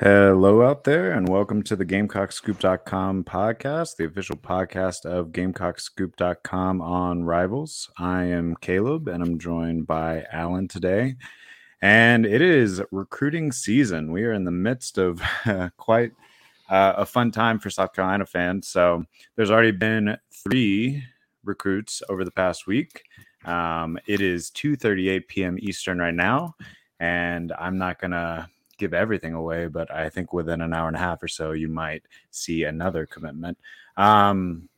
Hello out there, and welcome to the GamecockScoop.com podcast, the official podcast of GamecockScoop.com on Rivals. I am Caleb, and I'm joined by Alan today. And it is recruiting season. We are in the midst of quite uh, a fun time for South Carolina fans. So there's already been three recruits over the past week. Um, it is 2:38 p.m. Eastern right now, and I'm not gonna give everything away, but I think within an hour and a half or so, you might see another commitment. Um,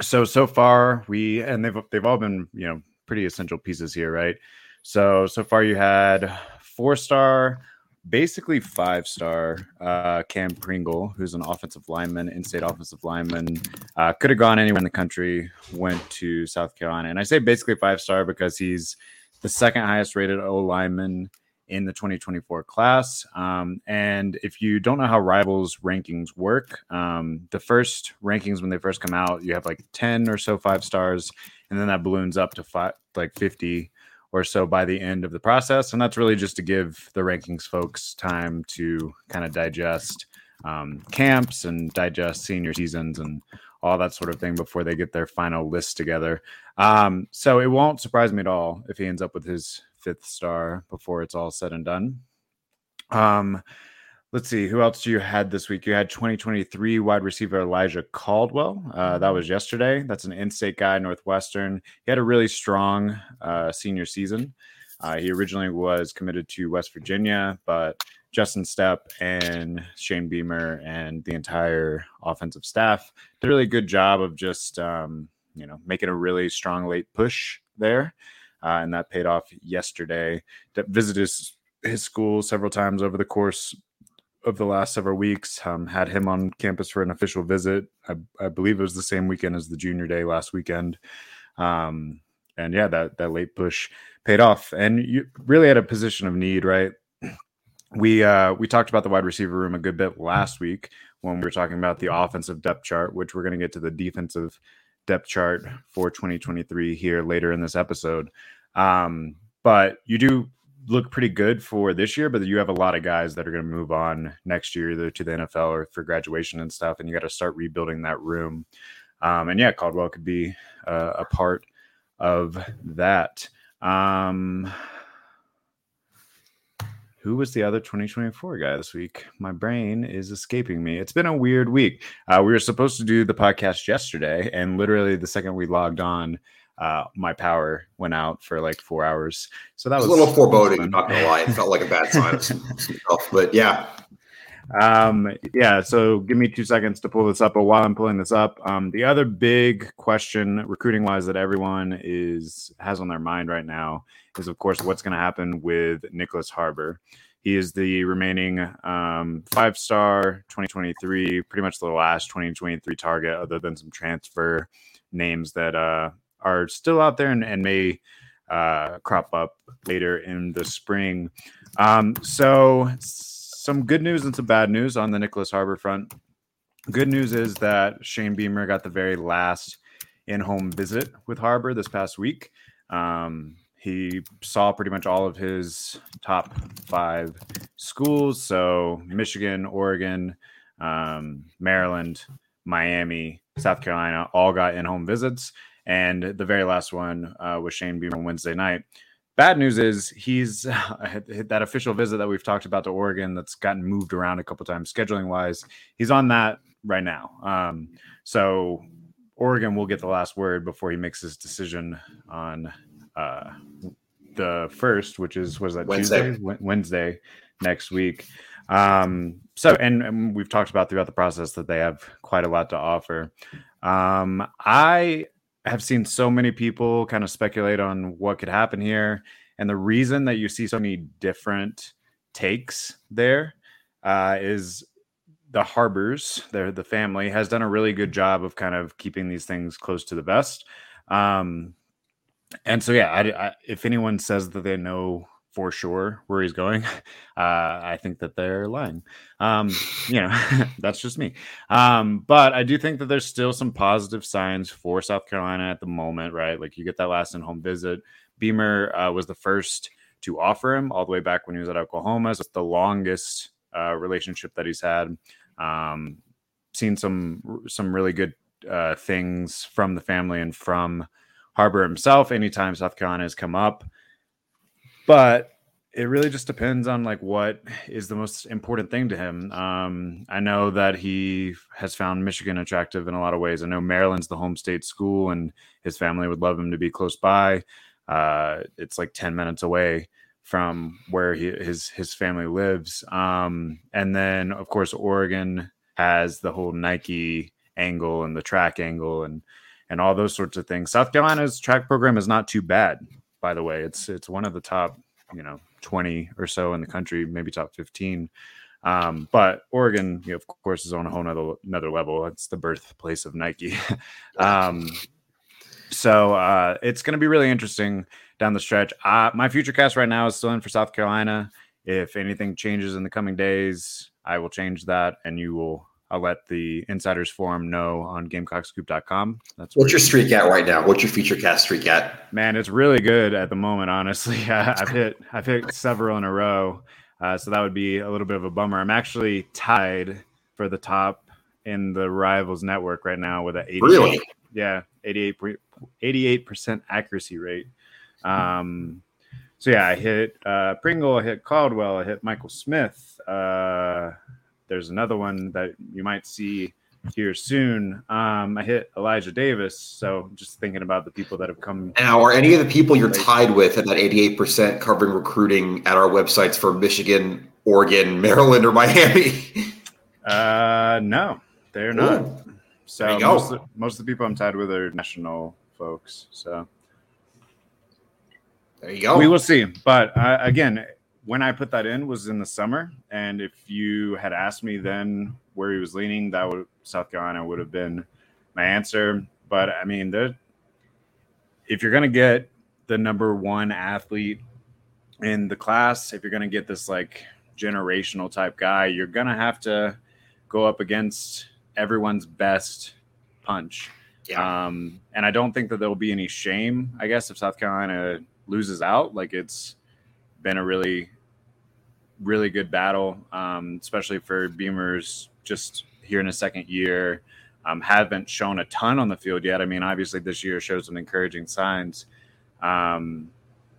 so so far we and they've they've all been you know pretty essential pieces here, right? So so far you had four star, basically five star uh, Cam Pringle, who's an offensive lineman, in-state offensive lineman, uh, could have gone anywhere in the country, went to South Carolina, and I say basically five star because he's the second highest rated O lineman in the 2024 class. Um, and if you don't know how rivals rankings work, um, the first rankings when they first come out, you have like 10 or so five stars, and then that balloons up to five, like 50 or so by the end of the process. And that's really just to give the rankings folks time to kind of digest um, camps and digest senior seasons and all that sort of thing before they get their final list together. Um, so it won't surprise me at all if he ends up with his fifth star before it's all said and done. Um, let's see who else you had this week. You had 2023 wide receiver Elijah Caldwell. Uh, that was yesterday. That's an in-state guy, Northwestern. He had a really strong uh, senior season. Uh, he originally was committed to West Virginia, but Justin Stepp and Shane Beamer and the entire offensive staff did a really good job of just um, you know making a really strong late push there uh, and that paid off yesterday. Visited his, his school several times over the course of the last several weeks. Um, had him on campus for an official visit. I, I, believe it was the same weekend as the junior day last weekend. Um, and yeah, that that late push paid off, and you really had a position of need, right? We uh, we talked about the wide receiver room a good bit last week when we were talking about the offensive depth chart, which we're going to get to the defensive depth chart for 2023 here later in this episode. Um, but you do look pretty good for this year, but you have a lot of guys that are going to move on next year, either to the NFL or for graduation and stuff, and you got to start rebuilding that room. Um, and yeah, Caldwell could be uh, a part of that. Um, who was the other 2024 guy this week? My brain is escaping me. It's been a weird week. Uh, we were supposed to do the podcast yesterday, and literally the second we logged on, uh, my power went out for like four hours. So that was, was a little foreboding. I'm not gonna lie, it felt like a bad sign. but yeah, um, yeah. So give me two seconds to pull this up. But while I'm pulling this up, um, the other big question, recruiting wise, that everyone is has on their mind right now is, of course, what's going to happen with Nyckoles Harbor. He is the remaining um, five star 2023, pretty much the last 2023 target, other than some transfer names that uh, are still out there and, and may uh, crop up later in the spring. Um, so, some good news and some bad news on the Nyckoles Harbor front. Good news is that Shane Beamer got the very last in home visit with Harbor this past week. Um, he saw pretty much all of his top five schools. So Michigan, Oregon, um, Maryland, Miami, South Carolina all got in home visits. And the very last one uh, was Shane Beamer on Wednesday night. Bad news is he's uh, that official visit that we've talked about to Oregon that's gotten moved around a couple times scheduling wise. He's on that right now. Um, so Oregon will get the last word before he makes his decision on uh, the first, which is was that Wednesday. Tuesday, Wednesday next week. Um, so, and, and, we've talked about throughout the process that they have quite a lot to offer. Um, I have seen so many people kind of speculate on what could happen here, and the reason that you see so many different takes there uh, is the Harbors, the the family has done a really good job of kind of keeping these things close to the vest. Um, and so yeah, I, I, if anyone says that they know for sure where he's going, uh, I think that they're lying. Um, you know, that's just me. Um, but I do think that there's still some positive signs for South Carolina at the moment, right? Like you get that last in home visit. Beamer uh, was the first to offer him all the way back when he was at Oklahoma. So it's the longest uh, relationship that he's had. Um, seen some some really good uh, things from the family and from Harbor himself. Anytime South Carolina has come up, but it really just depends on like what is the most important thing to him. Um, I know that he has found Michigan attractive in a lot of ways. I know Maryland's the home state school, and his family would love him to be close by. Uh, it's like ten minutes away from where he, his his family lives. Um, and then of course Oregon has the whole Nike angle and the track angle and and all those sorts of things. South Carolina's track program is not too bad, by the way. It's it's one of the top, you know, 20 or so in the country, maybe top 15. Um, but Oregon, you know, of course, is on a whole nother, another level. It's the birthplace of Nike. um, so uh, it's going to be really interesting down the stretch. Uh, my future cast right now is still in for South Carolina. If anything changes in the coming days, I will change that, and you will. I'll let the insiders forum know on GamecockScoop.com. That's what's your streak at right now. What's your feature cast streak at? Man, it's really good at the moment. Honestly, I've hit I've hit several in a row, uh, so that would be a little bit of a bummer. I'm actually tied for the top in the Rivals network right now with a 88, really yeah 88 percent accuracy rate. Um, so yeah, I hit uh, Pringle, I hit Caldwell, I hit Michael Smith. Uh, there's another one that you might see here soon. Um, I hit Elijah Davis. So just thinking about the people that have come. Now, are any of the people you're tied with at that 88% covering recruiting at our websites for Michigan, Oregon, Maryland, or Miami? uh, no, they're not. Ooh. So most of, most of the people I'm tied with are national folks. So there you go. We will see. But uh, again, when I put that in was in the summer, and if you had asked me then where he was leaning, that would South Carolina would have been my answer. But I mean, the if you're gonna get the number one athlete in the class, if you're gonna get this like generational type guy, you're gonna have to go up against everyone's best punch. Yeah. Um, and I don't think that there'll be any shame, I guess, if South Carolina loses out. Like it's been a really, really good battle, um, especially for Beamers just here in a second year. Um, haven't shown a ton on the field yet. I mean, obviously this year shows some encouraging signs. Um,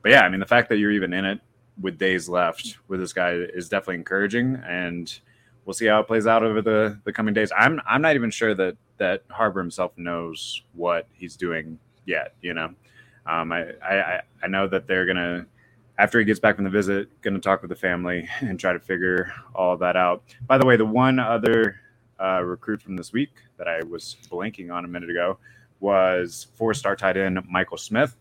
but yeah, I mean, the fact that you're even in it with days left with this guy is definitely encouraging, and we'll see how it plays out over the the coming days. I'm I'm not even sure that that Harbor himself knows what he's doing yet. You know, um, I, I I know that they're gonna after he gets back from the visit, gonna talk with the family and try to figure all that out. By the way, the one other uh, recruit from this week that I was blanking on a minute ago was four-star tight end Michael Smith.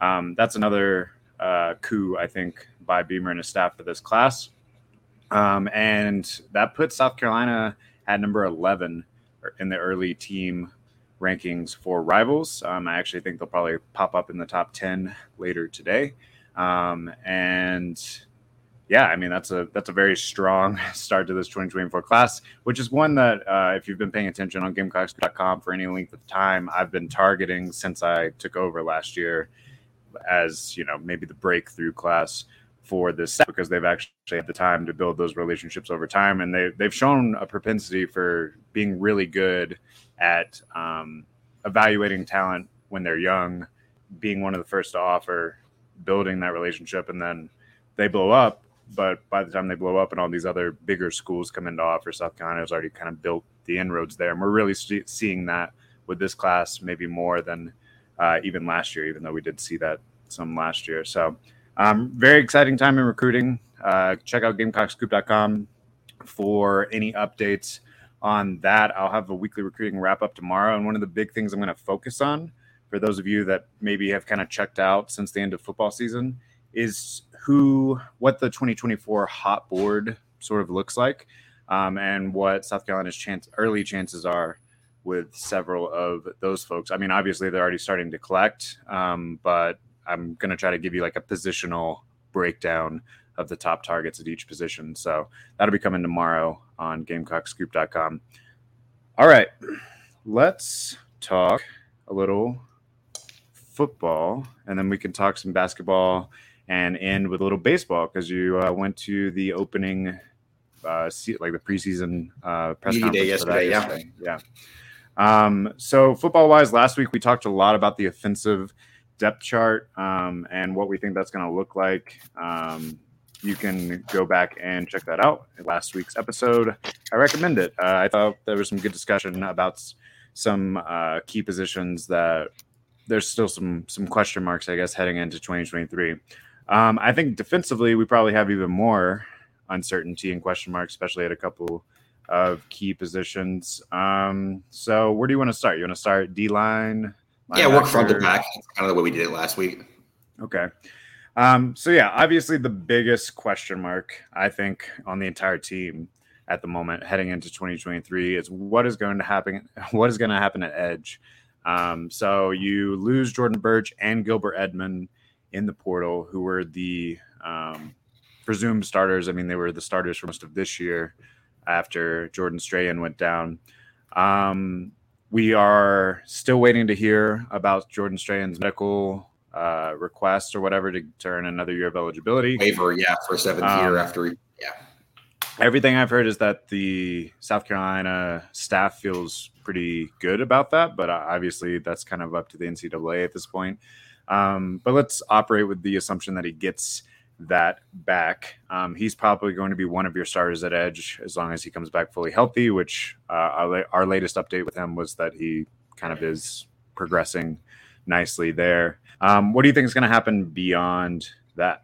Um, that's another uh, coup, I think, by Beamer and his staff for this class, um, and that puts South Carolina at number 11 in the early team rankings for rivals. Um, I actually think they'll probably pop up in the top 10 later today. Um, and yeah, I mean that's a that's a very strong start to this 2024 class, which is one that uh, if you've been paying attention on Gamecocks.com for any length of time, I've been targeting since I took over last year as you know maybe the breakthrough class for this because they've actually had the time to build those relationships over time. And they, they've shown a propensity for being really good at um, evaluating talent when they're young, being one of the first to offer, building that relationship, and then they blow up. But by the time they blow up and all these other bigger schools come into offer, South Carolina has already kind of built the inroads there. And we're really seeing that with this class, maybe more than uh, even last year, even though we did see that some last year. So, um, very exciting time in recruiting. Uh, check out GamecockScoop.com for any updates on that. I'll have a weekly recruiting wrap up tomorrow. And one of the big things I'm going to focus on for those of you that maybe have kind of checked out since the end of football season is who, what the 2024 hot board sort of looks like, um, and what South Carolina's chance, early chances are with several of those folks. I mean, obviously they're already starting to collect, um, but I'm going to try to give you like a positional breakdown of the top targets at each position. So that'll be coming tomorrow on GamecockScoop.com. All right, let's talk a little football, and then we can talk some basketball and end with a little baseball because you uh, went to the opening uh, like the preseason uh, press Media conference that yesterday, yeah. Yeah. Um, so football wise, last week we talked a lot about the offensive depth chart um, and what we think that's going to look like. Um, you can go back and check that out. Last week's episode, I recommend it. Uh, I thought there was some good discussion about some uh, key positions that there's still some some question marks, I guess, heading into 2023. Um, I think defensively, we probably have even more uncertainty and question marks, especially at a couple of key positions. Um, so, where do you want to start? You want to start D line? Yeah, work front to back. That's kind of the way we did it last week. Okay. Um, so yeah, obviously the biggest question mark I think on the entire team at the moment heading into 2023 is what is going to happen what is going to happen at edge. Um, so you lose Jordan Burch and Gilber Edmond in the portal, who were the um, presumed starters. I mean, they were the starters for most of this year after Jordan Strachan went down. Um, we are still waiting to hear about Jordan Strachan's medical uh, request or whatever to turn another year of eligibility. Waiver, yeah, for a seventh Um, year after. he- Yeah, Everything I've heard is that the South Carolina staff feels pretty good about that, but obviously that's kind of up to the NCAA at this point. Um, but let's operate with the assumption that he gets that back. Um, he's probably going to be one of your starters at edge as long as he comes back fully healthy. Which uh, our, la- our latest update with him was that he kind of is progressing nicely there. Um, what do you think is going to happen beyond that?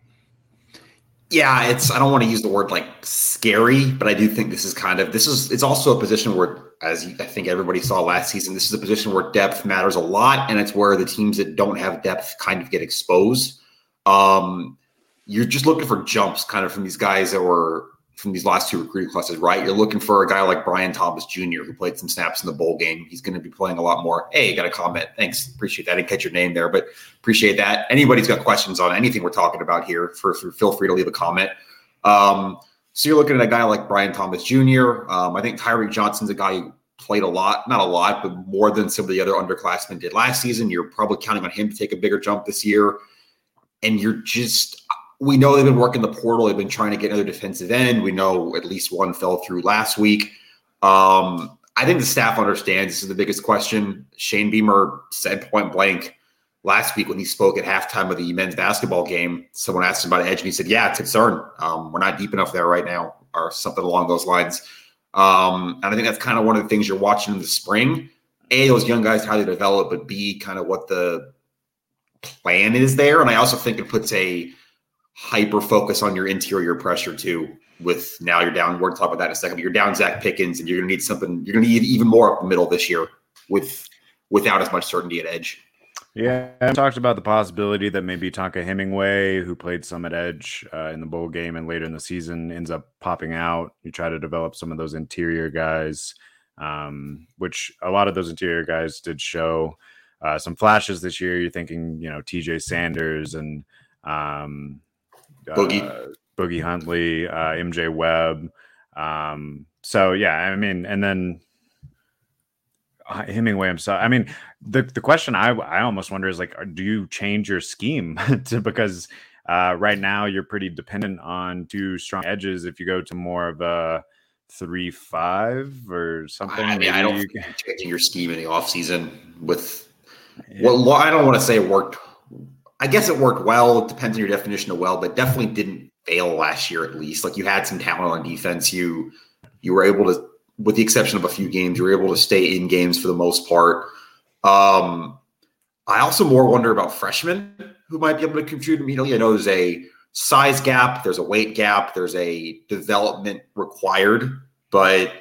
yeah. It's I don't want to use the word like scary, but I do think this is kind of this is it's also a position where, as I think everybody saw last season, this is a position where depth matters a lot, and it's where the teams that don't have depth kind of get exposed. Um, you're just looking for jumps, kind of from these guys that were from these last two recruiting classes, right? You're looking for a guy like Bryan Thomas Jr., who played some snaps in the bowl game. He's going to be playing a lot more. Hey, got a comment. Thanks. Appreciate that. I didn't catch your name there, but appreciate that. Anybody's got questions on anything we're talking about here, for, for feel free to leave a comment. Um, so you're looking at a guy like Bryan Thomas Jr. Um, I think Tyreek Johnson's a guy who played a lot, not a lot, but more than some of the other underclassmen did last season. You're probably counting on him to take a bigger jump this year. And you're just, we know they've been working the portal. They've been trying to get another defensive end. We know at least one fell through last week. Um, I think the staff understands this is the biggest question. Shane Beamer said point blank last week when he spoke at halftime of the men's basketball game. Someone asked him about edge, and he said, "Yeah, it's a concern. Um, we're not deep enough there right now, or something along those lines." Um, and I think that's kind of one of the things you're watching in the spring. A, those young guys how they develop, but B, kind of what the plan is there. And I also think it puts a hyper focus on your interior pressure too. With now you're down, we're gonna talk about that in a second. But you're down Zacch Pickens, and you're gonna need something. You're gonna need even more up the middle this year with without as much certainty at edge. Yeah, I talked about the possibility that maybe Tonka Hemingway, who played some at Edge uh, in the bowl game and later in the season, ends up popping out. You try to develop some of those interior guys, um, which a lot of those interior guys did show uh, some flashes this year. You're thinking, you know, TJ Sanders and um, Boogie. uh, Boogie Huntley, uh, MJ Webb. Um, so yeah, I mean, and then Hemingway himself. I mean, the the question I I almost wonder is like, do you change your scheme to because uh, right now you're pretty dependent on two strong edges. If you go to more of a three five or something, I mean, I don't you you're changing your scheme in the offseason with can- well, well, I don't want to say it worked. I guess it worked well. It depends on your definition of well, but definitely didn't fail last year at least. Like you had some talent on defense. You you were able to, with the exception of a few games, you were able to stay in games for the most part. Um, I also more wonder about freshmen who might be able to contribute immediately. I know there's a size gap, there's a weight gap, there's a development required, but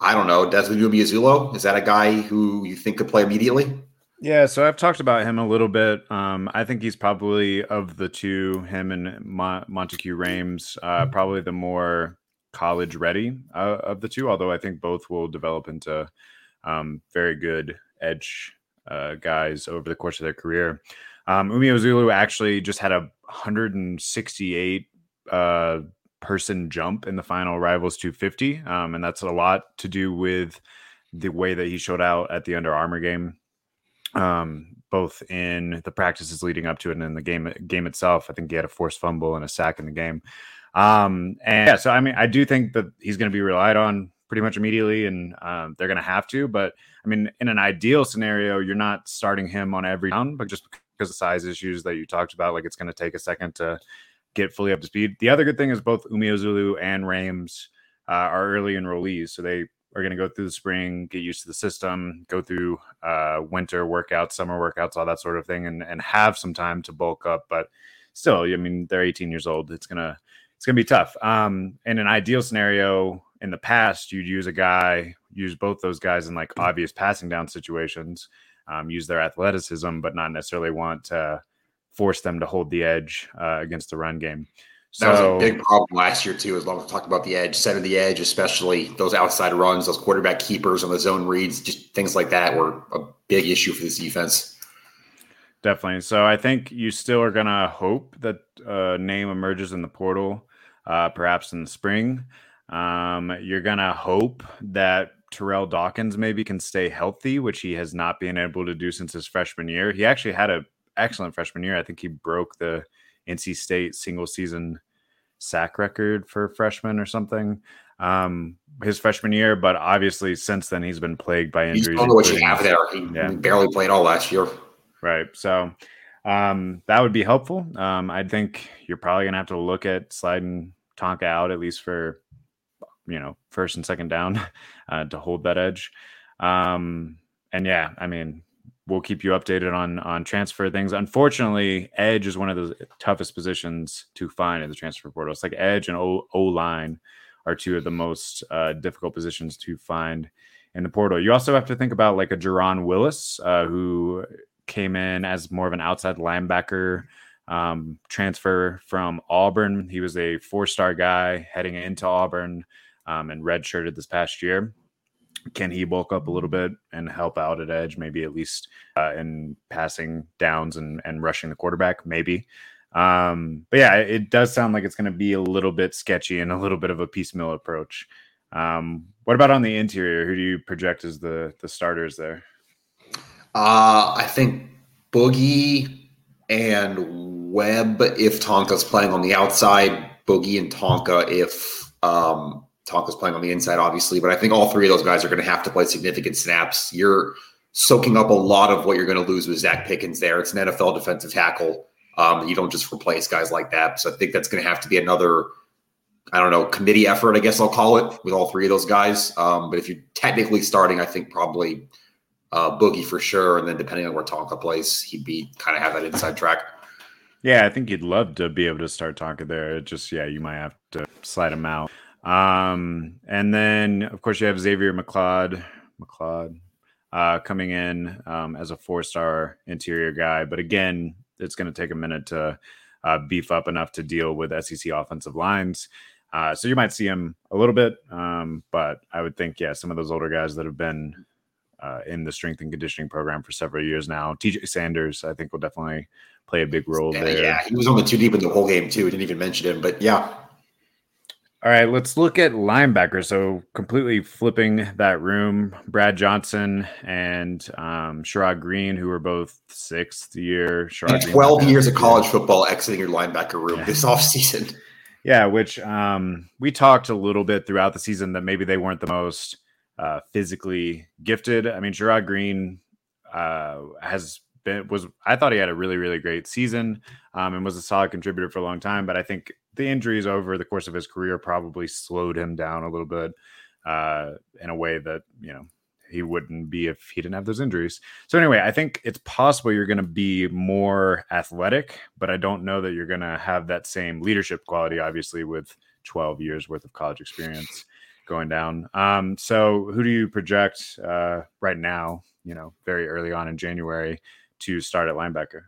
I don't know. Desmond Umeozulu, is that a guy who you think could play immediately? Yeah, so I've talked about him a little bit. Um, I think he's probably of the two, him and Mon- Monteque Rhames, uh, probably the more college ready uh, of the two. Although I think both will develop into um, very good edge uh, guys over the course of their career. Um, Umeozulu actually just had a 168 uh, person jump in the final Rivals 250, um, and that's a lot to do with the way that he showed out at the Under Armour game um, both in the practices leading up to it and in the game game itself. I think he had a forced fumble and a sack in the game. Um, and yeah, so I mean, I do think that he's going to be relied on pretty much immediately, and um, they're going to have to. But I mean, in an ideal scenario, you're not starting him on every down, but just because of size issues that you talked about, like it's going to take a second to get fully up to speed. The other good thing is both Umeozulu and Rhames uh, are early enrollees, so they are going to go through the spring, get used to the system, go through uh, winter workouts, summer workouts, all that sort of thing, and and have some time to bulk up. But still, I mean, they're 18 years old. It's gonna it's gonna be tough. Um, in an ideal scenario, in the past, you'd use a guy, use both those guys in like obvious passing down situations, um, use their athleticism, but not necessarily want to force them to hold the edge uh, against the run game. So, that was a big problem last year too. As long as we talked about the edge, setting the edge, especially those outside runs, those quarterback keepers on the zone reads, just things like that were a big issue for this defense. Definitely. So I think you still are going to hope that a uh, name emerges in the portal, uh, perhaps in the spring. Um, you're going to hope that Terrell Dawkins maybe can stay healthy, which he has not been able to do since his freshman year. He actually had an excellent freshman year. I think he broke the NC State single season sack record for freshmen or something um, his freshman year, but obviously since then he's been plagued by injuries. You don't know what you have there. He yeah. barely played all last year. Right. So um, that would be helpful. Um, I think you're probably gonna have to look at sliding Tonka out at least for you know first and second down uh, to hold that edge. Um, and yeah, I mean we'll keep you updated on on transfer things. Unfortunately, edge is one of the toughest positions to find in the transfer portal. It's like edge and O, line are two of the most uh, difficult positions to find in the portal. You also have to think about like a Jerron Willis, uh, who came in as more of an outside linebacker um, transfer from Auburn. He was a four star guy heading into Auburn um, and redshirted this past year can he bulk up a little bit and help out at edge, maybe at least uh, in passing downs and, and rushing the quarterback, maybe. Um, but yeah, it does sound like it's going to be a little bit sketchy and a little bit of a piecemeal approach. Um, what about on the interior? Who do you project as the the starters there? Uh, I think Boogie and Webb if Tonka's playing on the outside. Boogie and Tonka if um, Tonka's playing on the inside, obviously, but I think all three of those guys are going to have to play significant snaps. You're soaking up a lot of what you're going to lose with Zacch Pickens there. It's an NFL defensive tackle. Um, you don't just replace guys like that. So I think that's going to have to be another, I don't know, committee effort, I guess I'll call it, with all three of those guys. Um, but if you're technically starting, I think probably uh, Boogie for sure. And then depending on where Tonka plays, he'd be kind of have that inside track. Yeah, I think you'd love to be able to start Tonka there. Just, yeah, you might have to slide him out. Um, and then of course you have Xavier McLeod, McLeod uh, coming in um, as a four-star interior guy, but again, it's going to take a minute to uh, beef up enough to deal with SEC offensive lines. Uh, so you might see him a little bit, um, but I would think, yeah, some of those older guys that have been uh, in the strength and conditioning program for several years now. TJ Sanders, I think, will definitely play a big role yeah, there. Yeah, he was on the two deep in the whole game too. We Didn't even mention him, but yeah, all right, let's look at linebackers. So completely flipping that room, Brad Johnson and um, Sherrod Greene, who were both sixth year. Sherrod Twelve years of college football exiting your linebacker room yeah. this offseason. Yeah, which um, we talked a little bit throughout the season that maybe they weren't the most uh, physically gifted. I mean, Gerard Green uh, has been was I thought he had a really really great season um, and was a solid contributor for a long time, but I think the injuries over the course of his career probably slowed him down a little bit uh, in a way that you know he wouldn't be if he didn't have those injuries. So anyway, I think it's possible you're going to be more athletic, but I don't know that you're going to have that same leadership quality. Obviously, with 12 years worth of college experience going down. Um, so who do you project uh, right now? You know, very early on in January to start at linebacker.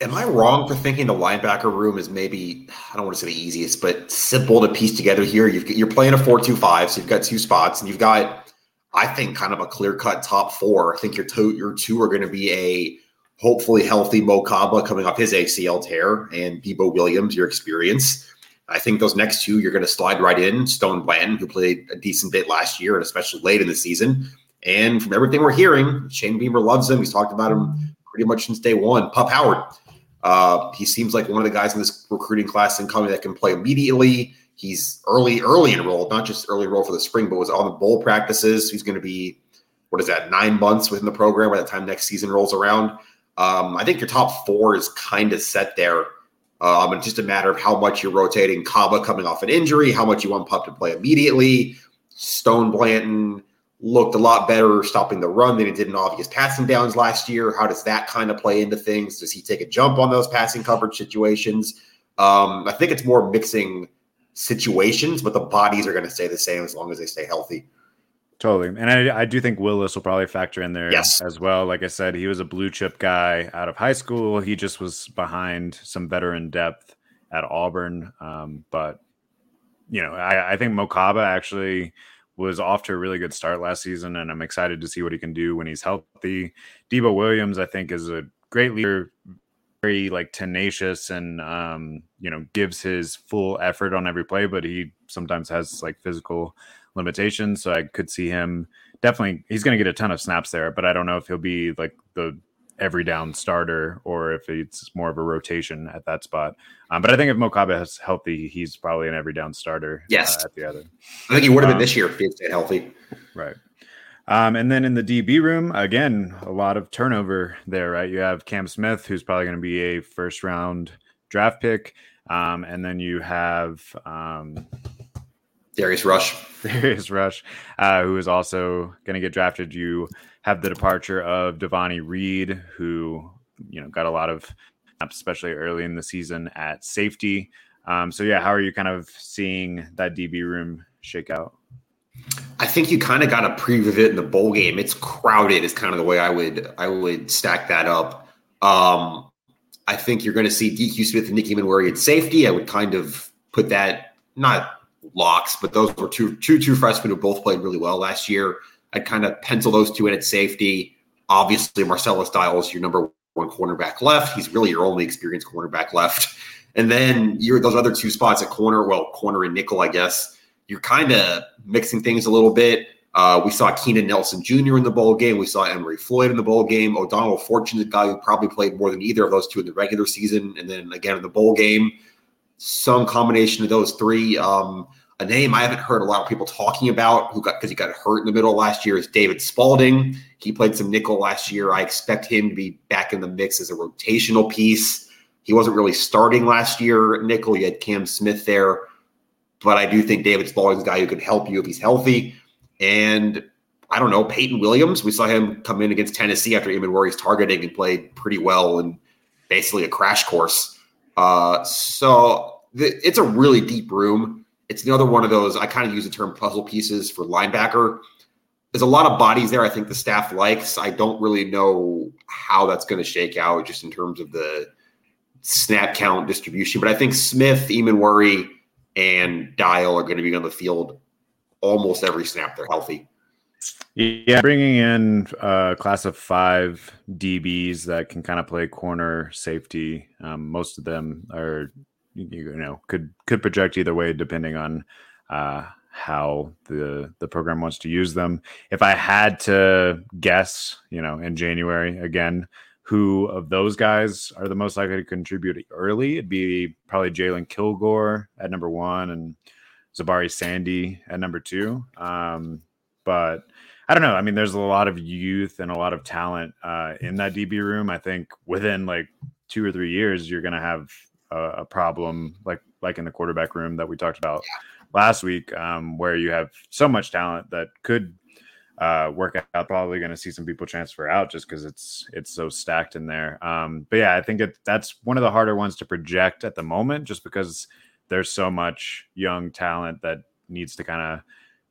Am I wrong for thinking the linebacker room is maybe I don't want to say the easiest, but simple to piece together here? you are playing a four-two-five, so you've got two spots, and you've got, I think, kind of a clear-cut top four. I think your your two are going to be a hopefully healthy Mo Kaba coming off his ACL tear, and Debo Williams, your experience. I think those next two you're going to slide right in. Stone Bland, who played a decent bit last year, and especially late in the season. And from everything we're hearing, Shane Beamer loves him. He's talked about him pretty much since day one. Pup Howard uh, he seems like one of the guys in this recruiting class incoming that can play immediately. he's early, early enrolled, not just early enrolled for the spring, but was on the bowl practices. He's going to be, what is that, nine months within the program by the time next season rolls around. Um, I think your top four is kind of set there. Um, it's just a matter of how much you're rotating Kaba coming off an injury, how much you want Pup to play immediately. Stone Blanton looked a lot better stopping the run than he did in obvious passing downs last year. How does that kind of play into things? Does he take a jump on those passing coverage situations? Um, I think it's more mixing situations, but the bodies are going to stay the same as long as they stay healthy. Totally. And I, I do think Willis will probably factor in there yes. as well. Like I said, he was a blue chip guy out of high school. He just was behind some veteran depth at Auburn. Um, but, you know, I, I think Mokaba actually was off to a really good start last season, and I'm excited to see what he can do when he's healthy. Debo Williams, I think, is a great leader, very like tenacious and um, you know, gives his full effort on every play, but he sometimes has like physical limitations. So I could see him definitely. He's going to get a ton of snaps there, but I don't know if he'll be like the every down starter or if it's more of a rotation at that spot. Um, but I think if Mo Kaba is healthy, he's probably an every down starter. Yes, uh, at the other. I think he would have um, been this year if he stayed healthy. Right. Um, and then in the DB room, again, a lot of turnover there, right? You have Cam Smith, who's probably going to be a first round draft pick. Um, and then you have um, Darius Rush. Darius Rush, uh, who is also going to get drafted. You have the departure of Devonni Reed, who you know got a lot of especially early in the season at safety. Um, so yeah, how are you kind of seeing that DB room shake out? I think you kind of got a preview of it in the bowl game. It's crowded, is kind of the way I would I would stack that up. Um, I think you're going to see DQ Smith and Nicky Emmanwori at safety. I would kind of put that not locks, but those were two two two freshmen who both played really well last year. I'd kind of pencil those two in at safety. Obviously, Marcellus Dials, your number one cornerback left. He's really your only experienced cornerback left. And then you're those other two spots at corner, well, corner and nickel, I guess. You're kind of mixing things a little bit. Uh, we saw Keenan Nelson Jr. in the bowl game. We saw Emory Floyd in the bowl game. O'Donnell Fortune, guy who probably played more than either of those two in the regular season, and then again in the bowl game. Some combination of those three. Um, a name I haven't heard a lot of people talking about who got because he got hurt in the middle last year is David Spaulding. He played some nickel last year. I expect him to be back in the mix as a rotational piece. He wasn't really starting last year. Nickel, you had Cam Smith there, but I do think David Spaulding's a guy who could help you if he's healthy. And I don't know, Peyton Williams. We saw him come in against Tennessee after Emmanwori's targeting and played pretty well and basically a crash course. Uh, so it's a really deep room. It's another one of those. I kind of use the term puzzle pieces for linebacker. There's a lot of bodies there. I think the staff likes. I don't really know how that's going to shake out, just in terms of the snap count distribution. But I think Smith, Emmanwori, and Dial are going to be on the field almost every snap. They're healthy. Yeah, bringing in a class of five DBs that can kind of play corner safety. Um, most of them are you know could could project either way depending on uh, how the the program wants to use them. If I had to guess, you know, in January again, who of those guys are the most likely to contribute early? It'd be probably Jalen Kilgore at number one and Zahbari Sandy at number two. Um, but I don't know. I mean, there's a lot of youth and a lot of talent uh, in that DB room. I think within like two or three years, you're going to have a, problem like like in the quarterback room that we talked about yeah. last week, um, where you have so much talent that could uh, work out. Probably going to see some people transfer out just because it's it's so stacked in there. Um, but yeah, I think it, that's one of the harder ones to project at the moment, just because there's so much young talent that needs to kind of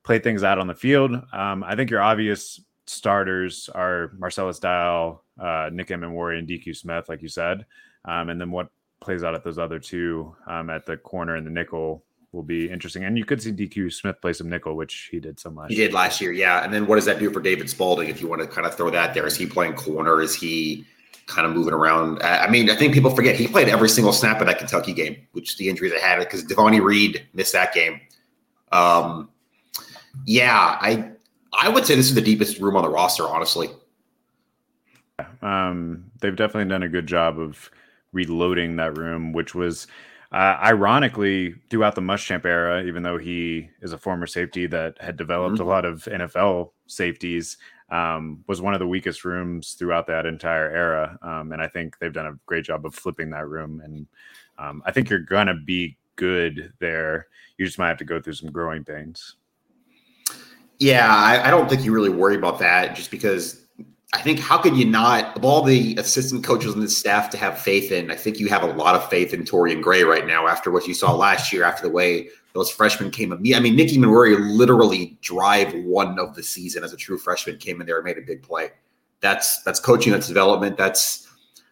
play things out on the field. Um, I think your obvious starters are Marcellus Dial, uh, Nick Emmanwori, and DQ Smith, like you said. Um, and then what plays out at those other two um, at the corner and the nickel will be interesting. And you could see DQ Smith play some nickel, which he did some last. He did last year, yeah. And then what does that do for David Spaulding? If you want to kind of throw that there, is he playing corner? Is he kind of moving around? I mean, I think people forget he played every single snap of that Kentucky game, which the injuries I had it because Devonni Reed missed that game. Um, yeah, I I would say this is the deepest room on the roster, honestly. Um, they've definitely done a good job of reloading that room, which was uh, ironically, throughout the Muschamp era, even though he is a former safety that had developed mm-hmm. a lot of NFL safeties, um, was one of the weakest rooms throughout that entire era. Um, and I think they've done a great job of flipping that room. And um, I think you're gonna be good there. You just might have to go through some growing pains. Yeah, I, I don't think you really worry about that, just because I think how could you not of all the assistant coaches and the staff to have faith in? I think you have a lot of faith in Torian Gray right now after what you saw last year, after the way those freshmen came. I mean, Nicky Emmanwori literally drive one of the season as a true freshman came in there and made a big play. That's that's coaching, that's development. That's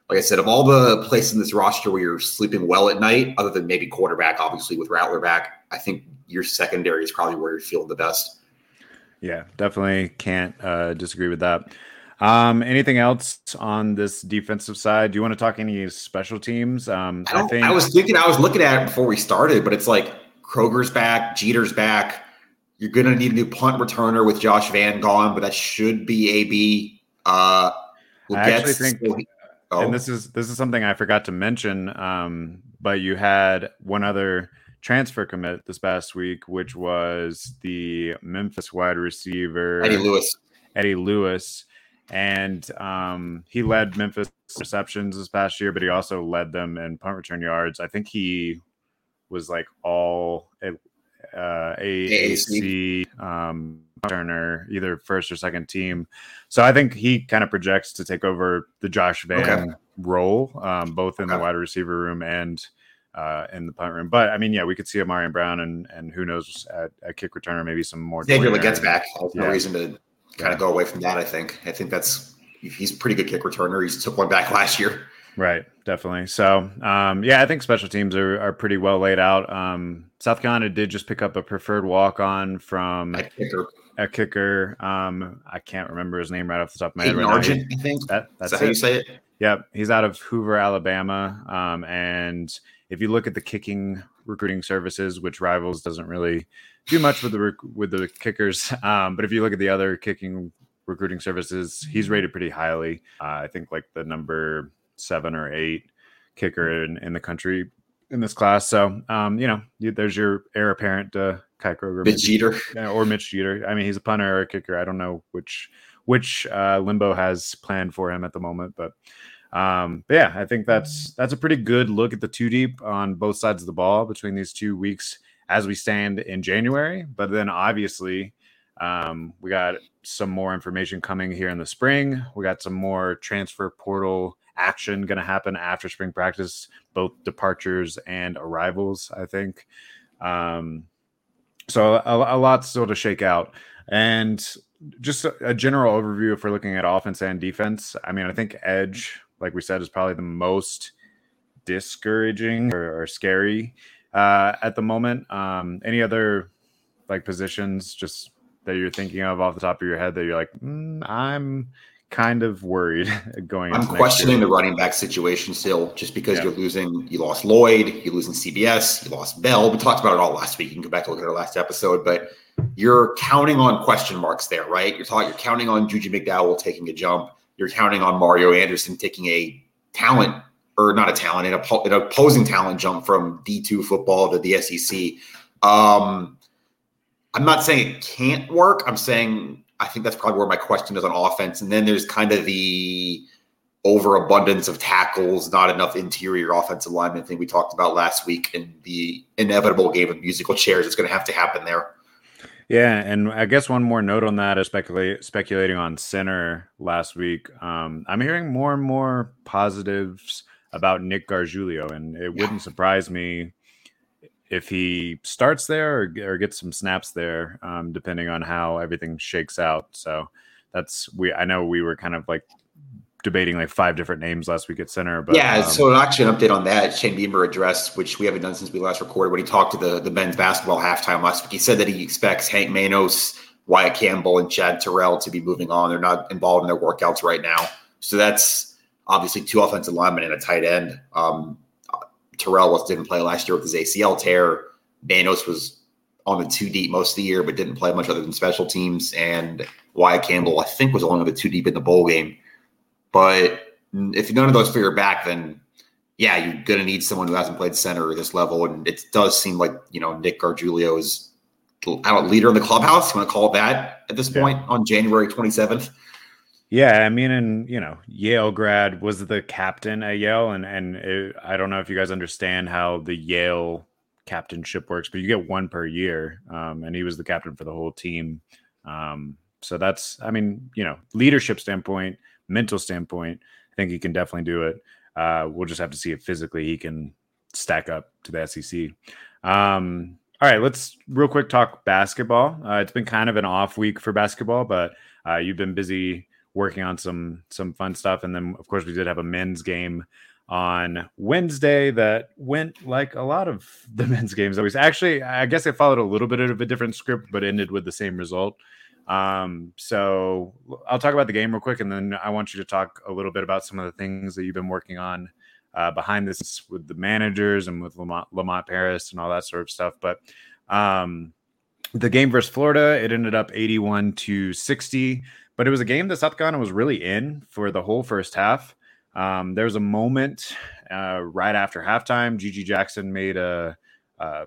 like I said, of all the places in this roster where you're sleeping well at night, other than maybe quarterback, obviously with Rattler back, I think your secondary is probably where you're feeling the best. Yeah, definitely can't uh, disagree with that. Um, anything else on this defensive side? Do you want to talk any special teams? Um, I, I, think I was thinking I was looking at it before we started, but it's like Kroeger's back, Jeter's back. You're gonna need a new punt returner with Josh Vann gone, but that should be AB. Uh, we'll I actually think, oh. and this is this is something I forgot to mention. Um, but you had one other transfer commit this past week, which was the Memphis wide receiver Eddie Lewis. Eddie Lewis and um, he led Memphis receptions this past year, but he also led them in punt return yards. I think he was like all uh, AAC um, returner, either first or second team. So I think he kind of projects to take over the Josh Vann okay. role, um, both in okay. the wide receiver room and uh, in the punt room. But I mean, yeah, we could see a Marion Brown and and who knows at, at kick returner, maybe some more. Xavier gets back. There's yeah. no reason to kind of go away from that. I think. I think that's he's a pretty good kick returner. He took one back last year. Right, definitely. So, um, yeah, I think special teams are, are pretty well laid out. Um, South Carolina did just pick up a preferred walk on from a kicker. A kicker. Um, I can't remember his name right off the top of my head. Right Argent, I think. That, that's that how you say it. Yep, he's out of Hoover, Alabama. Um, and if you look at the kicking recruiting services, which Rivals doesn't really do much with the rec- with the kickers. Um, but if you look at the other kicking recruiting services, he's rated pretty highly. Uh, I think like the number seven or eight kicker in, in the country in this class. So, um, you know, you, there's your heir apparent to Kai Kroeger, Mitch Jeter, yeah, or Mitch Jeter. I mean, he's a punter or a kicker. I don't know which which uh, Lembo has planned for him at the moment, but um, but yeah, I think that's that's a pretty good look at the two deep on both sides of the ball between these two weeks as we stand in January. But then obviously, um, we got some more information coming here in the spring. We got some more transfer portal action going to happen after spring practice, both departures and arrivals, I think. Um, so a, a lot still to shake out. And just a, a, general overview if we're looking at offense and defense. I mean, I think edge, like we said, is probably the most discouraging or, or scary uh, at the moment. Um, any other like positions just that you're thinking of off the top of your head that you're like, mm, I'm kind of worried going. I'm questioning the running back situation still, just because yeah. you're losing. You lost Lloyd, you're losing CBS, you lost Bell. We talked about it all last week. You can go back and look at our last episode, but you're counting on question marks there, right? You're talking. You're counting on Juju McDowell taking a jump. You're counting on Mario Anderson taking a talent or not a talent, an, an opposing talent jump from D2 football to the SEC. Um, I'm not saying it can't work. I'm saying I think that's probably where my question is on offense. And then there's kind of the overabundance of tackles, not enough interior offensive lineman thing we talked about last week, and the inevitable game of musical chairs is going to have to happen there. Yeah, and I guess one more note on that is speculate, speculating on center last week. Um, I'm hearing more and more positives about Nick Gargiulo, and it yeah. wouldn't surprise me if he starts there or, or gets some snaps there, um, depending on how everything shakes out. So that's we. I know we were kind of like debating like five different names last week at center. But yeah, um, so actually an update on that. Shane Beamer addressed, which we haven't done since we last recorded, when he talked to the the men's basketball halftime last week. He said that he expects Hank Manos, Wyatt Campbell, and Chad Terrell to be moving on. They're not involved in their workouts right now, so that's obviously two offensive linemen and a tight end. Um, Terrell was didn't play last year with his ACL tear. Manos was on the two deep most of the year, but didn't play much other than special teams. And Wyatt Campbell, I think, was only the two deep in the bowl game. But if none of those figure back, then yeah, you're going to need someone who hasn't played center at this level. And it does seem like, you know, Nick Gargiulo is, I don't leader in the clubhouse. You want to call it that at this point on January 27th? Yeah, I mean, and you know, Yale grad was the captain at Yale, and and it, I don't know if you guys understand how the Yale captainship works, but you get one per year, um, and he was the captain for the whole team. Um, so that's, I mean, you know, leadership standpoint, mental standpoint, I think he can definitely do it. Uh, we'll just have to see if physically he can stack up to the SEC. Um, all right, let's real quick talk basketball. Uh, it's been kind of an off week for basketball, but uh, you've been busy working on some some fun stuff, and then of course we did have a men's game on Wednesday that went like a lot of the men's games always. Actually, I guess it followed a little bit of a different script, but ended with the same result. Um, so I'll talk about the game real quick, and then I want you to talk a little bit about some of the things that you've been working on uh, behind this with the managers and with Lamont, Lamont Paris and all that sort of stuff. But um, the game versus Florida, it ended up 81 to 60, but it was a game that South Carolina was really in for the whole first half. Um, there was a moment uh, right after halftime. GG Jackson made a, a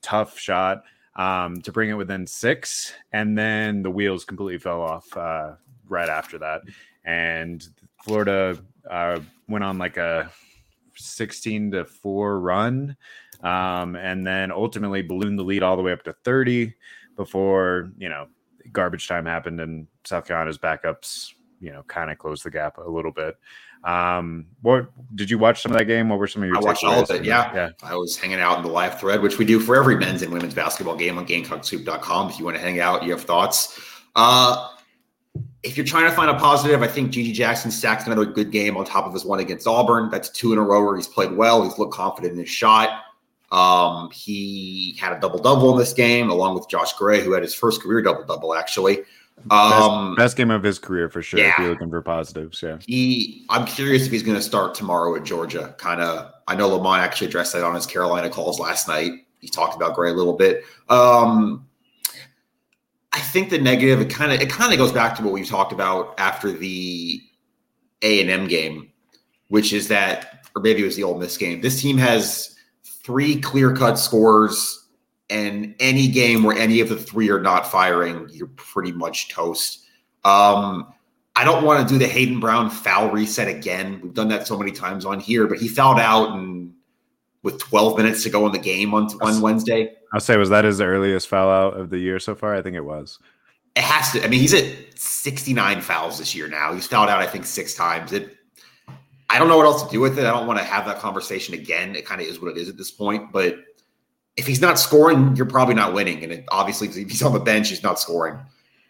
tough shot um, to bring it within six, and then the wheels completely fell off uh, right after that, and Florida uh, went on like a 16 to 4 run um, and then ultimately ballooned the lead all the way up to 30 before you know garbage time happened and south carolina's backups you know kind of closed the gap a little bit um, what did you watch some of that game? What were some of your? I watched all of it. Yeah. yeah, I was hanging out in the live thread, which we do for every men's and women's basketball game on GamecockScoop.com. If you want to hang out, you have thoughts. Uh, if you're trying to find a positive, I think GG Jackson stacked another good game on top of his one against Auburn. That's two in a row where he's played well. He's looked confident in his shot. Um, he had a double double in this game, along with Josh Gray, who had his first career double double actually. Um, best, best, game of his career for sure. Yeah. If you're looking for positives, yeah. He, I'm curious if he's going to start tomorrow at Georgia. Kind of, I know Lamont actually addressed that on his Carolina calls last night. He talked about Gray a little bit. Um, I think the negative, it kind of, it kind of goes back to what we talked about after the A and M game, which is that, or maybe it was the Ole Miss game. This team has three clear cut scores and any game where any of the three are not firing, you're pretty much toast. Um, I don't want to do the Hayden Brown foul reset again. We've done that so many times on here, but he fouled out and with 12 minutes to go in the game on, on Wednesday. I'll say, was that his earliest foul out of the year so far? I think it was. It has to. I mean, he's at 69 fouls this year now. He's fouled out, I think, six times. It. I don't know what else to do with it. I don't want to have that conversation again. It kind of is what it is at this point, but if he's not scoring, you're probably not winning. And it, obviously, if he's on the bench, he's not scoring.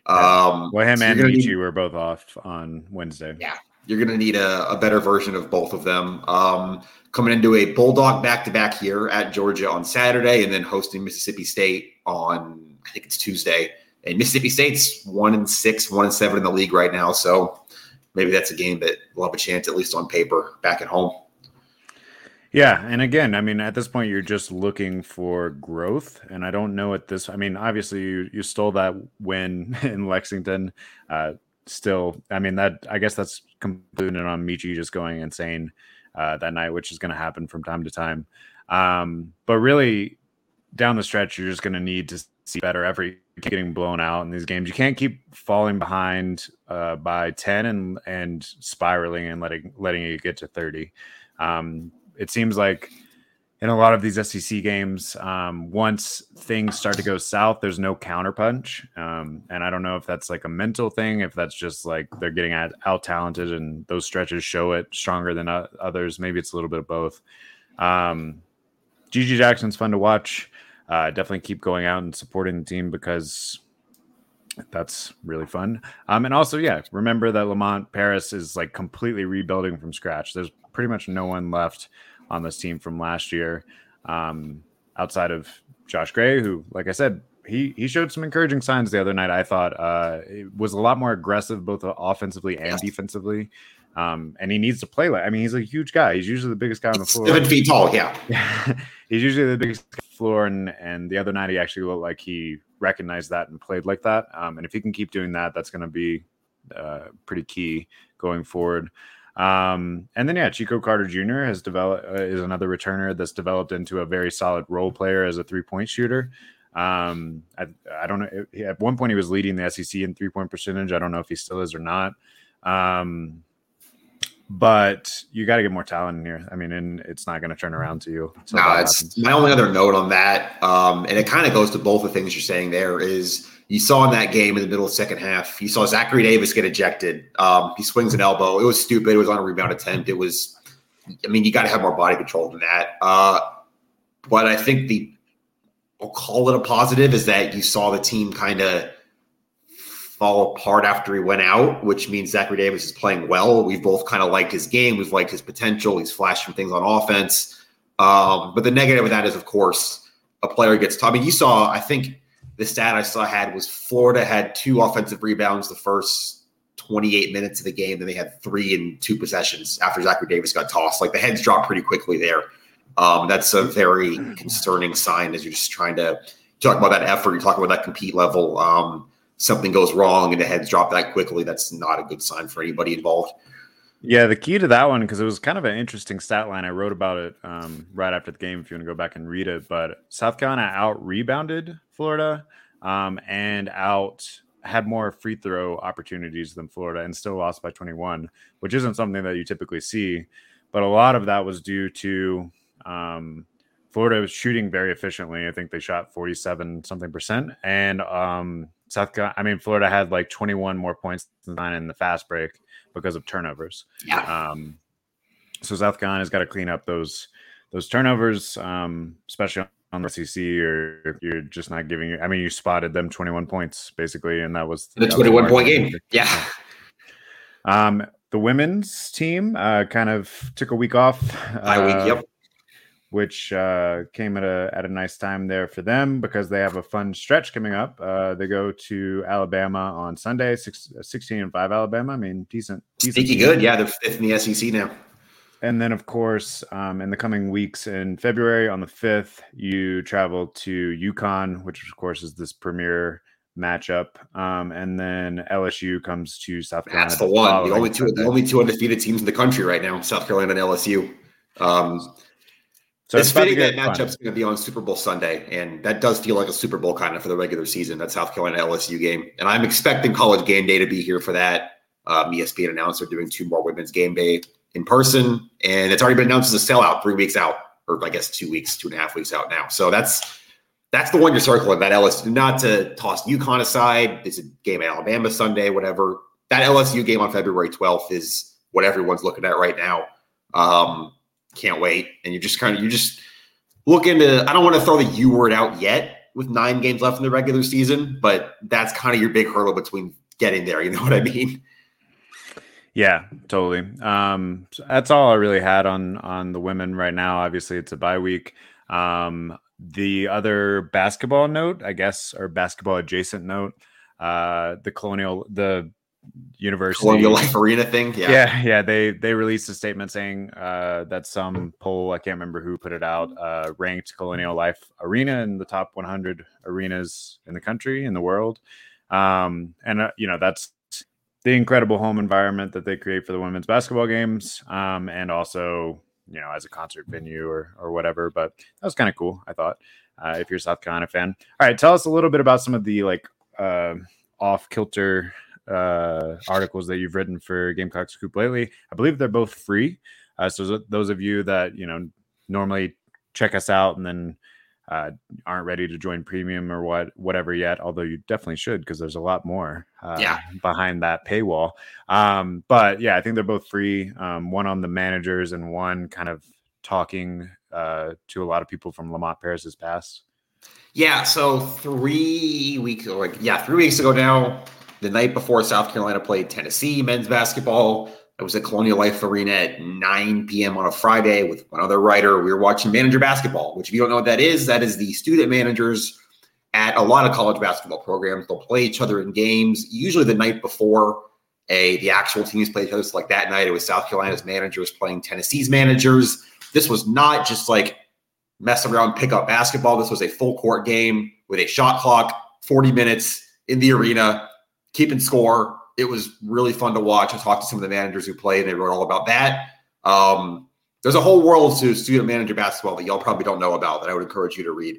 Um, well, him so and Meechie were both off on Wednesday. Yeah, you're going to need a, a, better version of both of them. Um, coming into a Bulldog back to back here at Georgia on Saturday, and then hosting Mississippi State on I think it's Tuesday. And Mississippi State's one and six, one and seven in the league right now. So maybe that's a game that will have a chance, at least on paper, back at home. Yeah, and again, I mean, at this point, you're just looking for growth, and I don't know at this. I mean, obviously, you you stole that win in Lexington. Uh, still, I mean, that I guess that's concluded on Meechie just going insane uh, that night, which is going to happen from time to time. Um, but really, down the stretch, you're just going to need to see better every getting blown out in these games. You can't keep falling behind uh, by ten and and spiraling and letting letting it get to thirty. Um, it seems like in a lot of these SEC games, um, once things start to go south, there's no counterpunch. Um, and I don't know if that's like a mental thing, if that's just like they're getting out talented and those stretches show it stronger than others. Maybe it's a little bit of both. Um, GG Jackson's fun to watch. Uh, definitely keep going out and supporting the team because that's really fun. Um, and also, yeah, remember that Lamont Paris is like completely rebuilding from scratch. There's pretty much no one left on this team from last year, um, outside of Josh Gray, who, like I said, he he showed some encouraging signs the other night. I thought uh, was a lot more aggressive, both offensively and defensively. Um, and he needs to play like. I mean, he's a huge guy. He's usually the biggest guy on the floor. Seven feet tall. Yeah. he's usually the biggest floor, and and the other night he actually looked like he recognized that and played like that. Um, and if he can keep doing that, that's going to be uh, pretty key going forward. Um, and then yeah, Chico Carter Jr. has developed uh, is another returner that's developed into a very solid role player as a three point shooter. Um, I, I don't know. At one point, he was leading the SEC in three point percentage. I don't know if he still is or not. Um, but you got to get more talent in here. I mean, and it's not going to turn around to you. No, it's happens. my only other note on that, um, and it kind of goes to both the things you're saying. There is you saw in that game in the middle of the second half, you saw Zachary Davis get ejected. Um, he swings an elbow. It was stupid. It was on a rebound attempt. It was, I mean, you got to have more body control than that. Uh, but I think the, I'll call it a positive, is that you saw the team kind of fall apart after he went out, which means Zachary Davis is playing well. We've both kind of liked his game. We've liked his potential. He's flashed flashing things on offense. Um, but the negative of that is, of course, a player gets. T- I mean, you saw. I think the stat I saw had was Florida had two offensive rebounds the first 28 minutes of the game. Then they had three in two possessions after Zachary Davis got tossed. Like the heads dropped pretty quickly there. Um, that's a very concerning sign as you're just trying to talk about that effort. You're talking about that compete level. Um, something goes wrong and the heads drop that quickly, that's not a good sign for anybody involved. Yeah, the key to that one because it was kind of an interesting stat line. I wrote about it um, right after the game. If you want to go back and read it, but South Carolina out rebounded Florida um, and out had more free throw opportunities than Florida and still lost by 21, which isn't something that you typically see. But a lot of that was due to um, Florida was shooting very efficiently. I think they shot 47 something percent, and um, South Carolina, I mean, Florida had like 21 more points than in the fast break because of turnovers. Yeah. Um, so South Carolina's got to clean up those those turnovers, um, especially on the SEC, or you're just not giving. I mean, you spotted them 21 points basically, and that was the 21 point game. Yeah. Um, the women's team uh, kind of took a week off. Uh, week. Yep which uh, came at a at a nice time there for them because they have a fun stretch coming up. Uh, they go to Alabama on Sunday, six, 16 and five Alabama. I mean, decent, decent sneaky good. Yeah, they're fifth in the SEC now. And then, of course, um, in the coming weeks in February on the fifth, you travel to UConn, which of course is this premier matchup. Um, and then LSU comes to South Carolina. That's the one. The only two, the only two undefeated teams in the country right now: South Carolina and LSU. Um, so it's, it's fitting that matchup's going to be on Super Bowl Sunday, and that does feel like a Super Bowl kind of for the regular season. That South Carolina LSU game, and I'm expecting College Game Day to be here for that. Um, ESPN announced they're doing two more Women's Game Day in person, and it's already been announced as a sellout three weeks out, or I guess two weeks, two and a half weeks out now. So that's that's the one you're circling. That LSU, not to toss UConn aside. It's a game at Alabama Sunday, whatever. That LSU game on February 12th is what everyone's looking at right now. Um, can't wait. And you just kind of you just look into. I don't want to throw the U word out yet with nine games left in the regular season, but that's kind of your big hurdle between getting there. You know what I mean? Yeah, totally. Um, so that's all I really had on on the women right now. Obviously, it's a bye week. Um, the other basketball note, I guess, or basketball adjacent note, uh, the colonial the university Colonial Life Arena thing. Yeah, yeah, yeah. They they released a statement saying uh, that some poll, I can't remember who put it out, uh, ranked Colonial Life Arena in the top 100 arenas in the country in the world, um, and uh, you know that's the incredible home environment that they create for the women's basketball games, um, and also you know as a concert venue or or whatever. But that was kind of cool, I thought. Uh, if you're a South Carolina fan, all right, tell us a little bit about some of the like uh, off kilter uh, articles that you've written for Gamecock Scoop lately. I believe they're both free. Uh, so those of you that you know normally check us out and then uh, aren't ready to join premium or what whatever yet, although you definitely should because there's a lot more uh, yeah. behind that paywall. Um, but yeah, I think they're both free. Um, one on the managers and one kind of talking uh, to a lot of people from Lamont Paris's past. Yeah, so three weeks, like yeah, three weeks ago now, the night before South Carolina played Tennessee men's basketball. I was at Colonial Life Arena at 9 p.m. on a Friday with one other writer. We were watching manager basketball, which, if you don't know what that is, that is the student managers at a lot of college basketball programs. They'll play each other in games, usually the night before a the actual teams play each other. So like that night, it was South Carolina's managers playing Tennessee's managers. This was not just like mess around, pick up basketball. This was a full court game with a shot clock, 40 minutes in the arena keeping score, It was really fun to watch. I talked to some of the managers who played. And they wrote all about that. Um, there's a whole world to student manager basketball that y'all probably don't know about that I would encourage you to read.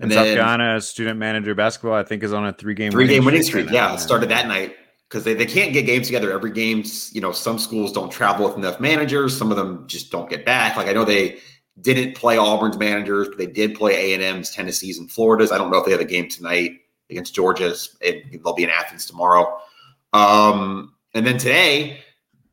And, and South Carolina student manager basketball, I think, is on a three game three game winning streak. Yeah, it started that night because they, they can't get games together. Every game's you know some schools don't travel with enough managers. Some of them just don't get back. Like I know they didn't play Auburn's managers, but they did play A and M's, Tennessee's, and Florida's. I don't know if they have a game tonight against Georgia's. It, they'll be in Athens tomorrow. Um, and then today,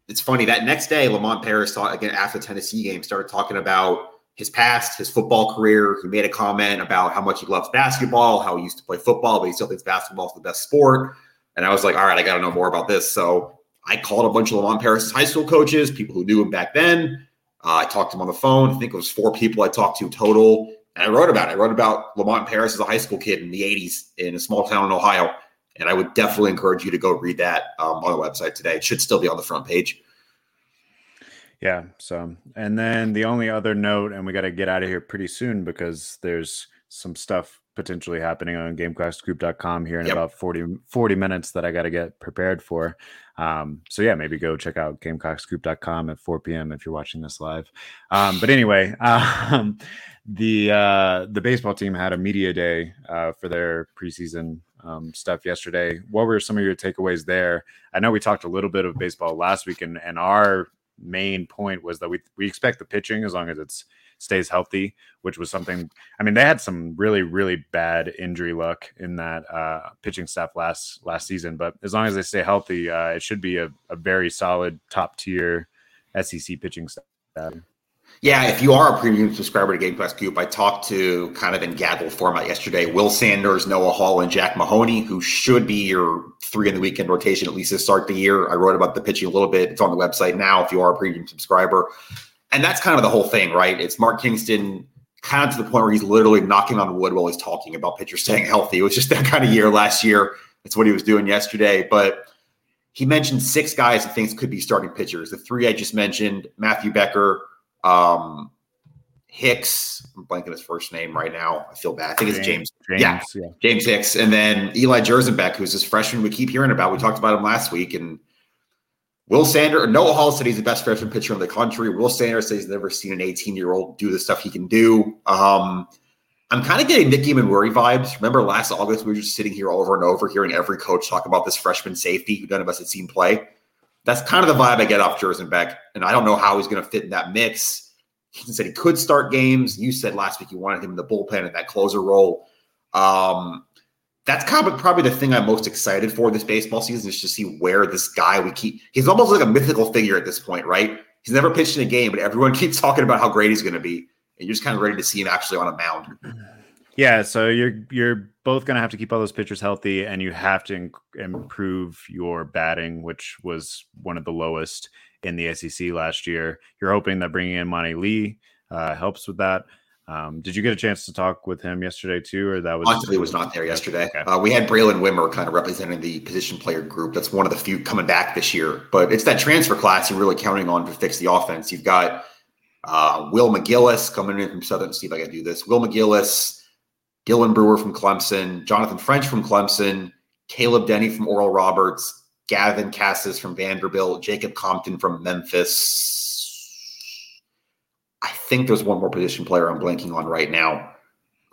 it's funny that next day, Lamont Paris thought again after the Tennessee game started talking about his past, his football career. He made a comment about how much he loves basketball, how he used to play football, but he still thinks basketball is the best sport. And I was like, all right, I got to know more about this. So I called a bunch of Lamont Paris high school coaches, people who knew him back then. Uh, I talked to him on the phone. I think it was four people I talked to total. And I wrote about it. I wrote about Lamont Paris as a high school kid in the 80s in a small town in Ohio. And I would definitely encourage you to go read that um, on the website today. It should still be on the front page. Yeah. So, and then the only other note, and we got to get out of here pretty soon because there's some stuff potentially happening on gamecockscoop.com here in yep. about 40, 40 minutes that I got to get prepared for. Um, so yeah, maybe go check out gamecockscoop.com at 4 p.m. if you're watching this live. Um, but anyway, um, the, uh, the baseball team had a media day, uh, for their preseason, um, stuff yesterday. What were some of your takeaways there? I know we talked a little bit of baseball last week and, and our main point was that we we expect the pitching as long as it's stays healthy, which was something. I mean, they had some really really bad injury luck in that uh, pitching staff last last season, but as long as they stay healthy, uh, it should be a, a very solid top tier SEC pitching staff. Yeah, if you are a premium subscriber to Gamecock Scoop, I talked to kind of in gaggle format yesterday Will Sanders, Noah Hall, and Jack Mahoney, who should be your three in the weekend rotation at least to start the year. I wrote about the pitching a little bit. It's on the website now if you are a premium subscriber. And that's kind of the whole thing, right? It's Mark Kingston kind of to the point where he's literally knocking on wood while he's talking about pitchers staying healthy. It was just that kind of year last year. That's what he was doing yesterday. But he mentioned six guys he thinks could be starting pitchers. The three I just mentioned Matthew Becker, um, Hicks. I'm blanking his first name right now. I feel bad. I think it's James. James yeah, yeah, James Hicks, and then Eli Jerzembeck, who's this freshman we keep hearing about. We talked about him last week, and Will Sanders. Noah Hall said he's the best freshman pitcher in the country. Will Sanders says he's never seen an 18 year old do the stuff he can do. Um, I'm kind of getting Nicky Emmanwori vibes. Remember last August, we were just sitting here over and over, hearing every coach talk about this freshman safety who none of us had seen play. That's kind of the vibe I get off Jerzembeck. And I don't know how he's going to fit in that mix. He said he could start games. You said last week you wanted him in the bullpen in that closer role. Um, that's kind of probably the thing I'm most excited for this baseball season is to see where this guy we keep. He's almost like a mythical figure at this point, right? He's never pitched in a game, but everyone keeps talking about how great he's going to be, and you're just kind of ready to see him actually on a mound. Yeah, so you're you're both going to have to keep all those pitchers healthy, and you have to improve your batting, which was one of the lowest in the SEC last year. You're hoping that bringing in Monte Lee uh, helps with that. Um, did you get a chance to talk with him yesterday too, or that was Monte was not there yesterday? Okay. Uh, we had Braylen Wimmer kind of representing the position player group. That's one of the few coming back this year, but it's that transfer class you're really counting on to fix the offense. You've got uh, Will McGillis coming in from Southern. See if I can do this. Will McGillis Dylan Brewer from Clemson, Jonathan French from Clemson, Caleb Denny from Oral Roberts, Gavin Casas from Vanderbilt, Jacob Compton from Memphis. I think there's one more position player I'm blanking on right now.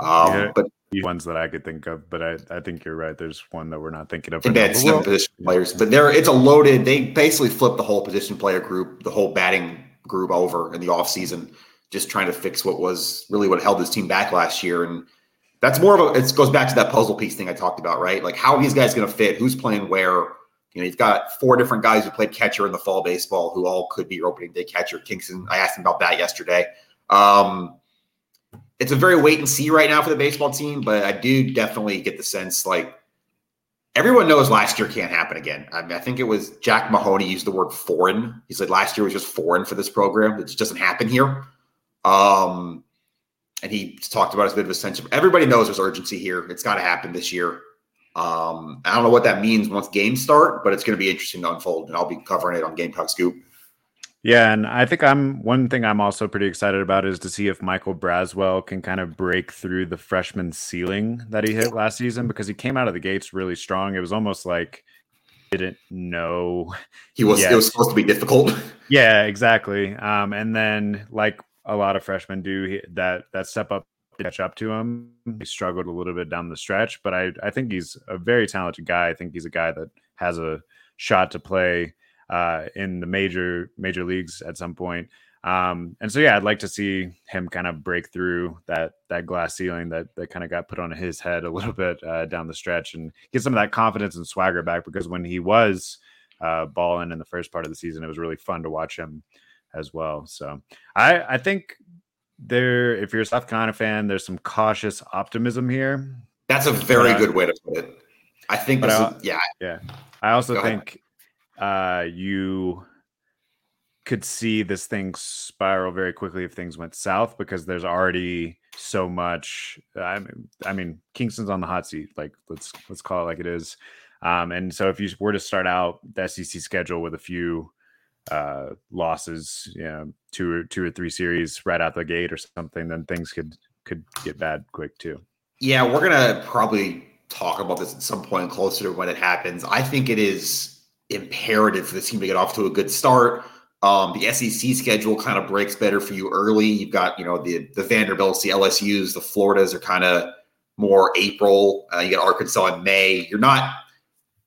Um, yeah, but ones that I could think of, but I, I think you're right. There's one that we're not thinking of. And that's seven position players, but there it's a loaded. They basically flipped the whole position player group, the whole batting group over in the offseason, just trying to fix what was really what held this team back last year. And that's more of a it goes back to that puzzle piece thing I talked about, right? Like how are these guys going to fit? Who's playing where? You know, you've got four different guys who played catcher in the fall baseball who all could be your opening day catcher. Kingston, I asked him about that yesterday. Um, it's a very wait and see right now for the baseball team, but I do definitely get the sense like everyone knows last year can't happen again. I, mean, I think it was Jack Mahoney used the word foreign. He said last year was just foreign for this program. It just doesn't happen here. Um, and he talked about as a bit of a sense of everybody knows there's urgency here. It's got to happen this year. Um, I don't know what that means once games start, but it's going to be interesting to unfold, and I'll be covering it on Gamecock Scoop. Yeah, and I think I'm one thing I'm also pretty excited about is to see if Michael Braswell can kind of break through the freshman ceiling that he hit last season because he came out of the gates really strong. It was almost like didn't know he was yet. it was supposed to be difficult. Yeah, exactly. Um, and then like a lot of freshmen do that that step up catch up to him. He struggled a little bit down the stretch, but I I think he's a very talented guy. I think he's a guy that has a shot to play uh, in the major major leagues at some point. Um, and so yeah, I'd like to see him kind of break through that that glass ceiling that that kind of got put on his head a little bit uh, down the stretch and get some of that confidence and swagger back because when he was uh, balling in the first part of the season, it was really fun to watch him as well. So I I think there if you're a South Carolina fan, there's some cautious optimism here. That's a very but, good way to put it. I think this I, is, yeah. Yeah. I also Go think uh you could see this thing spiral very quickly if things went south because there's already so much. I mean, I mean, Kingston's on the hot seat. Like let's let's call it like it is. Um, and so if you were to start out the SEC schedule with a few uh, losses, you know, two or two or three series right out the gate or something, then things could could get bad quick too. Yeah, we're gonna probably talk about this at some point closer to when it happens. I think it is imperative for the team to get off to a good start. Um, the SEC schedule kind of breaks better for you early. You've got, you know, the the Vanderbilts, the LSU's, the Floridas are kind of more April. Uh, you get Arkansas in May. You're not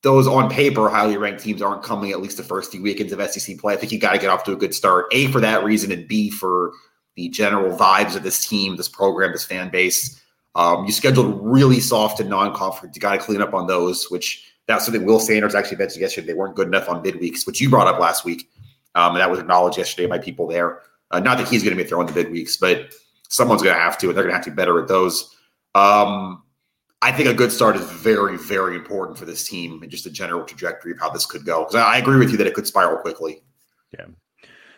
those on paper highly ranked teams aren't coming at least the first few weekends of SEC play. I think you got to get off to a good start. A for that reason, and B for the general vibes of this team, this program, this fan base. Um, you scheduled really soft and non-conference. You got to clean up on those, which that's something Will Sanders actually mentioned yesterday. They weren't good enough on midweeks, which you brought up last week. Um, and that was acknowledged yesterday by people there. Uh, not that he's going to be throwing the big weeks, but someone's going to have to, and they're going to have to be better at those. Um, I think a good start is very, very important for this team and just a general trajectory of how this could go. Because I agree with you that it could spiral quickly. Yeah.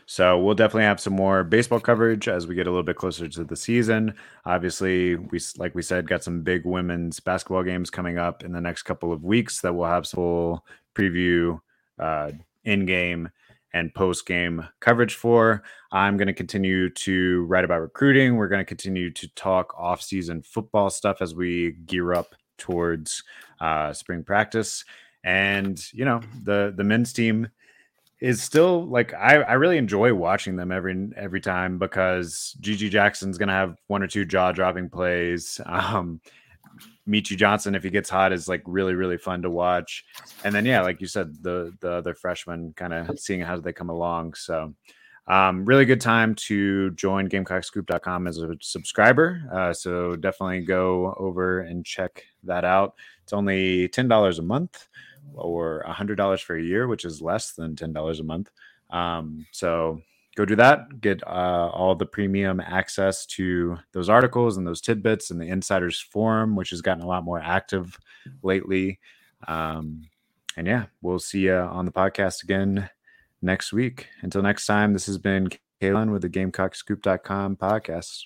So we'll definitely have some more baseball coverage as we get a little bit closer to the season. Obviously, we like we said, got some big women's basketball games coming up in the next couple of weeks that we'll have full preview uh, in game and post game coverage for. I'm going to continue to write about recruiting. We're going to continue to talk off season football stuff as we gear up towards uh, spring practice. And you know the the men's team is still like I, I really enjoy watching them every every time because GG Jackson's gonna have one or two jaw dropping plays. Um, Meechie Johnson, if he gets hot, is like really, really fun to watch. And then, yeah, like you said, the the other freshmen kind of seeing how they come along. So, um, really good time to join GamecockScoop.com as a subscriber. Uh, so definitely go over and check that out. It's only ten dollars a month or hundred dollars for a year, which is less than ten dollars a month. Um, so go do that. Get uh, all the premium access to those articles and those tidbits and the insiders forum, which has gotten a lot more active lately. Um, and yeah, we'll see you on the podcast again next week. Until next time, this has been Kalen with the GamecockScoop.com podcast.